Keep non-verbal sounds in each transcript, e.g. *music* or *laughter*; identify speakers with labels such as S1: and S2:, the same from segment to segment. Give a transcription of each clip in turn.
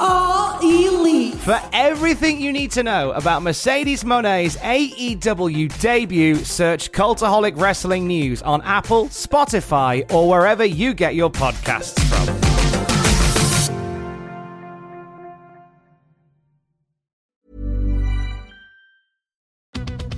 S1: are elite.
S2: For everything you need to know about Mercedes Moné's AEW debut, search Cultaholic Wrestling News on Apple, Spotify, or wherever you get your podcasts from.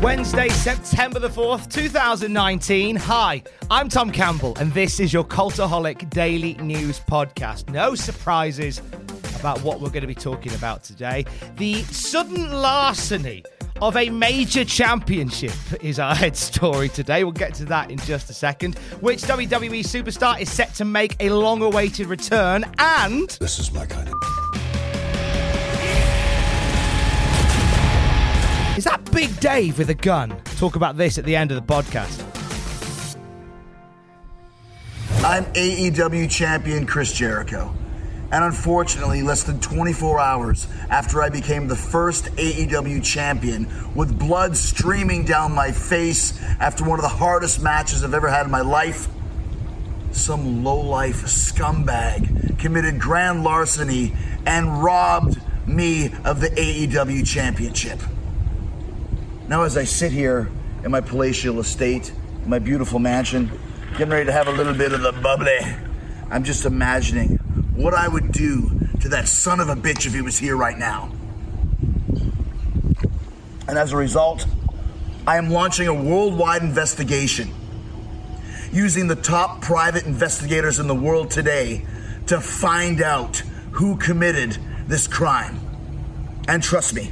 S2: Wednesday, September the 4th, 2019. Hi, I'm Tom Campbell, and this is your Cultaholic Daily News Podcast. No surprises about what we're going to be talking about today. The sudden larceny of a major championship is our head story today. We'll get to that in just a second. Which WWE superstar is set to make a long awaited return, and.
S3: This is my kind of.
S2: Dave with a gun? Talk about this at the end of the podcast.
S4: I'm AEW champion Chris Jericho. And unfortunately, less than 24 hours after I became the first AEW champion, with blood streaming down my face after one of the hardest matches I've ever had in my life, some lowlife scumbag committed grand larceny and robbed me of the AEW championship. Now, as I sit here in my palatial estate, my beautiful mansion, getting ready to have a little bit of the bubbly, I'm just imagining what I would do to that son of a bitch if he was here right now. And as a result, I am launching a worldwide investigation using the top private investigators in the world today to find out who committed this crime. And trust me,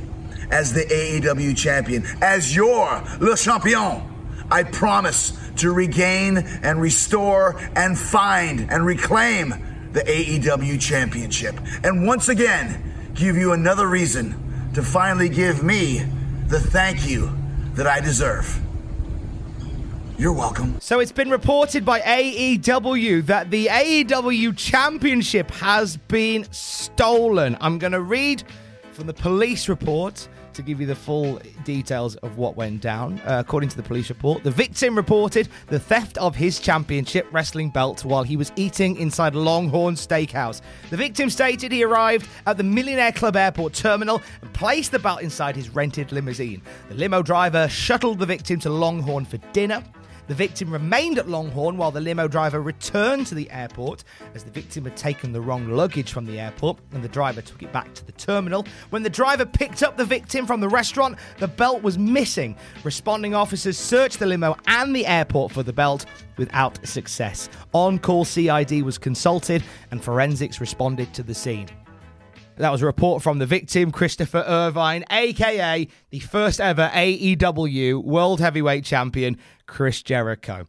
S4: as the AEW champion, as your Le Champion. I promise to regain and restore and find and reclaim the AEW championship. And once again, give you another reason to finally give me the thank you that I deserve. You're welcome.
S2: So it's been reported by AEW that the AEW championship has been stolen. I'm going to read from the police report to give you the full details of what went down. Uh, according to the police report, the victim reported the theft of his championship wrestling belt while he was eating inside Longhorn Steakhouse. The victim stated he arrived at the Millionaire Club Airport terminal and placed the belt inside his rented limousine. The limo driver shuttled the victim to Longhorn for dinner. The victim remained at Longhorn while the limo driver returned to the airport, as the victim had taken the wrong luggage from the airport and the driver took it back to the terminal. When the driver picked up the victim from the restaurant, the belt was missing. Responding officers searched the limo and the airport for the belt without success. On call CID was consulted and forensics responded to the scene. That was a report from the victim, Christopher Irvine, aka the first ever AEW World Heavyweight Champion, Chris Jericho.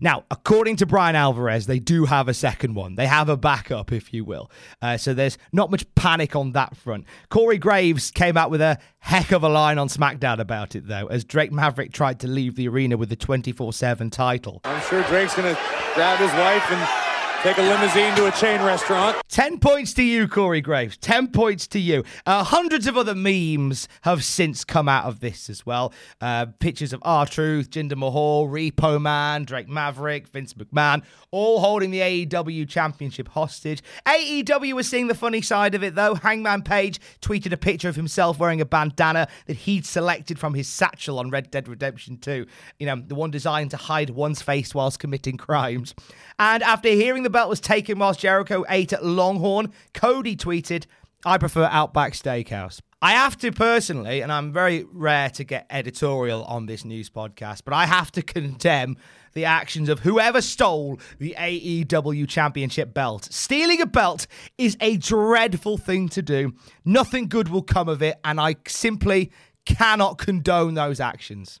S2: Now, according to Bryan Alvarez, they do have a second one. They have a backup, if you will. Uh, so there's not much panic on that front. Corey Graves came out with a heck of a line on SmackDown about it, though, as Drake Maverick tried to leave the arena with the 24 7 title.
S5: I'm sure Drake's going to grab his wife and
S1: take a limousine to a chain restaurant.
S2: 10 points to you, Corey Graves. 10 points to you. Uh, hundreds of other memes have since come out of this as well. Uh, pictures of R Truth, Jinder Mahal, Repo Man, Drake Maverick, Vince McMahon, all holding the AEW Championship hostage. AEW was seeing the funny side of it, though. Hangman Page tweeted a picture of himself wearing a bandana that he'd selected from his satchel on Red Dead Redemption 2. You know, the one designed to hide one's face whilst committing crimes. And after hearing the belt was taken whilst Jericho ate at Longhorn, Cody tweeted, I prefer Outback Steakhouse. I have to personally, and I'm very rare to get editorial on this news podcast, but I have to *laughs* condemn the actions of whoever stole the AEW Championship belt. Stealing a belt is a dreadful thing to do. Nothing good will come of it, and I simply cannot condone those actions.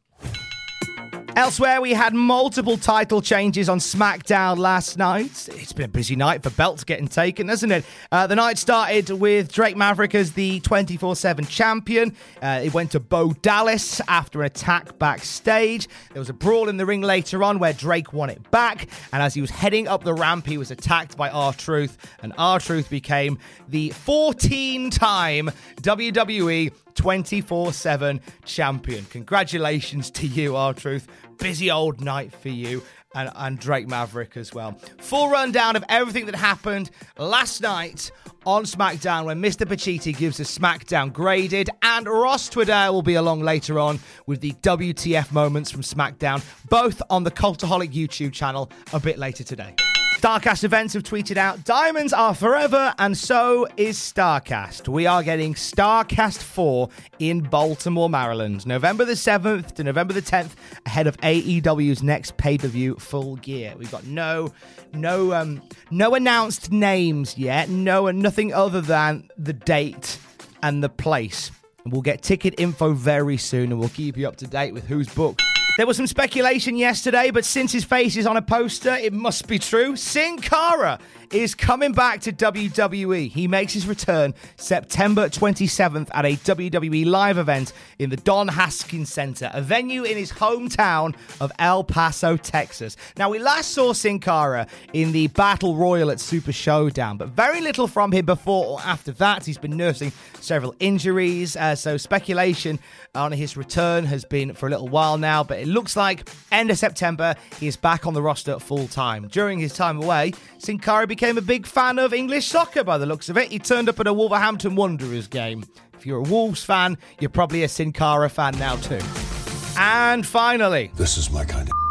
S2: Elsewhere, we had multiple title changes on SmackDown last night. It's been a busy night for belts getting taken, hasn't it? Uh, the night started with Drake Maverick as the 24 7 champion. Uh, it went to Bo Dallas after an attack backstage. There was a brawl in the ring later on where Drake won it back. And as he was heading up the ramp, he was attacked by R Truth. And R Truth became the 14 time WWE 24 7 champion. Congratulations to you, R Truth. Busy old night for you. And, and Drake Maverick as well. Full rundown of everything that happened last night on SmackDown when Mr. Pacitti gives us SmackDown graded, and Ross Tweddell will be along later on with the WTF moments from SmackDown, both on the Cultaholic YouTube channel a bit later today. Starrcast events have tweeted out Diamonds are forever, and so is Starrcast. We are getting Starrcast 4 in Baltimore, Maryland, November the 7th to November the 10th, ahead of AEW's next pay per view, Full Gear. We've got no, no, um, no announced names yet, no, and nothing other than the date and the place. We'll get ticket info very soon, and we'll keep you up to date with who's booked. There was some speculation yesterday, but since his face is on a poster, it must be true. Sin Cara is coming back to WWE. He makes his return September 27th at a WWE live event in the Don Haskins Center, a venue in his hometown of El Paso, Texas. Now, we last saw Sin Cara in the Battle Royal at Super Showdown, but very little from him before or after that. He's been nursing several injuries, uh, so speculation on his return has been for a little while now, but it looks like end of September he is back on the roster full time. During his time away, Sin Cara became a big fan of English soccer by the looks of it. He turned up at a Wolverhampton Wanderers game. If you're a Wolves fan, you're probably a Sin Cara fan now too. And finally,
S3: This is my kind of.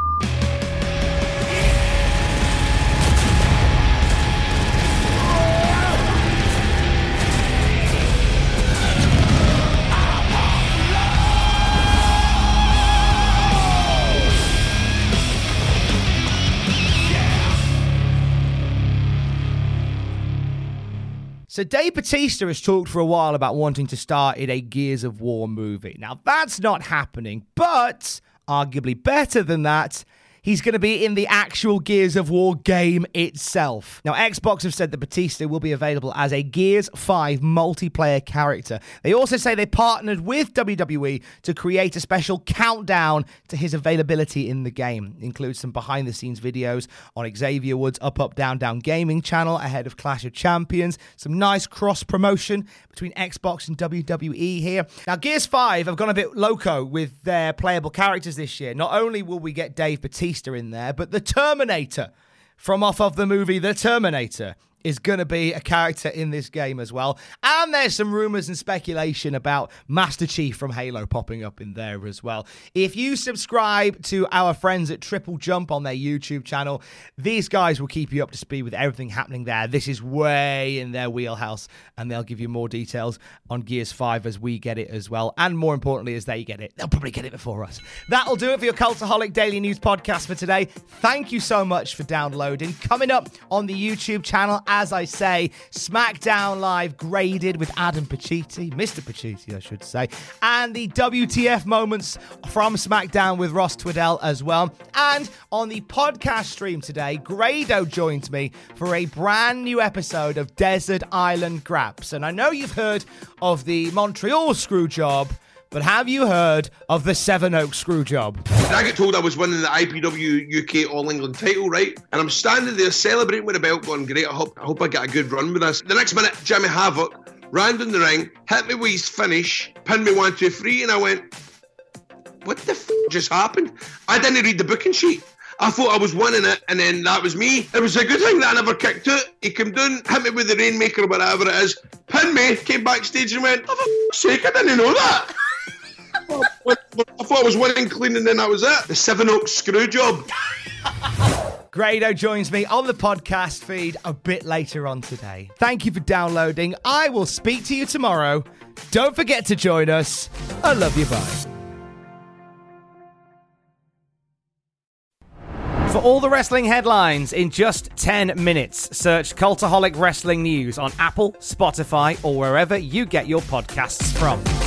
S2: So Dave Batista has talked for a while about wanting to star in a Gears of War movie. Now that's not happening, but arguably better than that, he's going to be in the actual Gears of War game itself. Now, Xbox have said that Batista will be available as a Gears 5 multiplayer character. They also say they partnered with WWE to create a special countdown to his availability in the game. It includes some behind the scenes videos on Xavier Woods' Up Up Down Down gaming channel ahead of Clash of Champions, some nice cross promotion between Xbox and WWE here. Now, Gears 5 have gone a bit loco with their playable characters this year. Not only will we get Dave Batista in there, but the Terminator from off of the movie The Terminator is going to be a character in this game as well. And there's some rumors and speculation about Master Chief from Halo popping up in there as well. If you subscribe to our friends at Triple Jump on their YouTube channel, these guys will keep you up to speed with everything happening there. This is way in their wheelhouse, and they'll give you more details on Gears 5 as we get it as well. And more importantly, as they get it, they'll probably get it before us. That'll do it for your Cultaholic Daily News podcast for today. Thank you so much for downloading. Coming up on the YouTube channel, as I say, SmackDown Live graded with Adam Pacitti, Mr. Pacitti, I should say, and the WTF moments from SmackDown with Ross Tweddell as well. And on the podcast stream today, Grado joined me for a brand new episode of Desert Island Graps. And I know you've heard of the Montreal screw job but have you heard of the Seven Oak screw job?
S3: I get told I was winning the IPW UK All England title, right? And I'm standing there celebrating with a belt, going, great, I hope, I hope I get a good run with this. The next minute, Jimmy Havoc ran in the ring, hit me with his finish, pinned me one, two, three, and I went, what the f just happened? I didn't read the booking sheet. I thought I was winning it, and then that was me. It was a good thing that I never kicked it. He came down, hit me with the rainmaker or whatever it is, pinned me, came backstage and went, oh, for f- sake, I didn't know that. I thought I was winning clean, and then that was it. The Sevenoaks screw job.
S2: Grado joins me on the podcast feed a bit later on today. Thank you for downloading. I will speak to you tomorrow. Don't forget to join us. I love you. Bye. For all the wrestling headlines in just 10 minutes, search Cultaholic Wrestling News on Apple, Spotify, or wherever you get your podcasts from.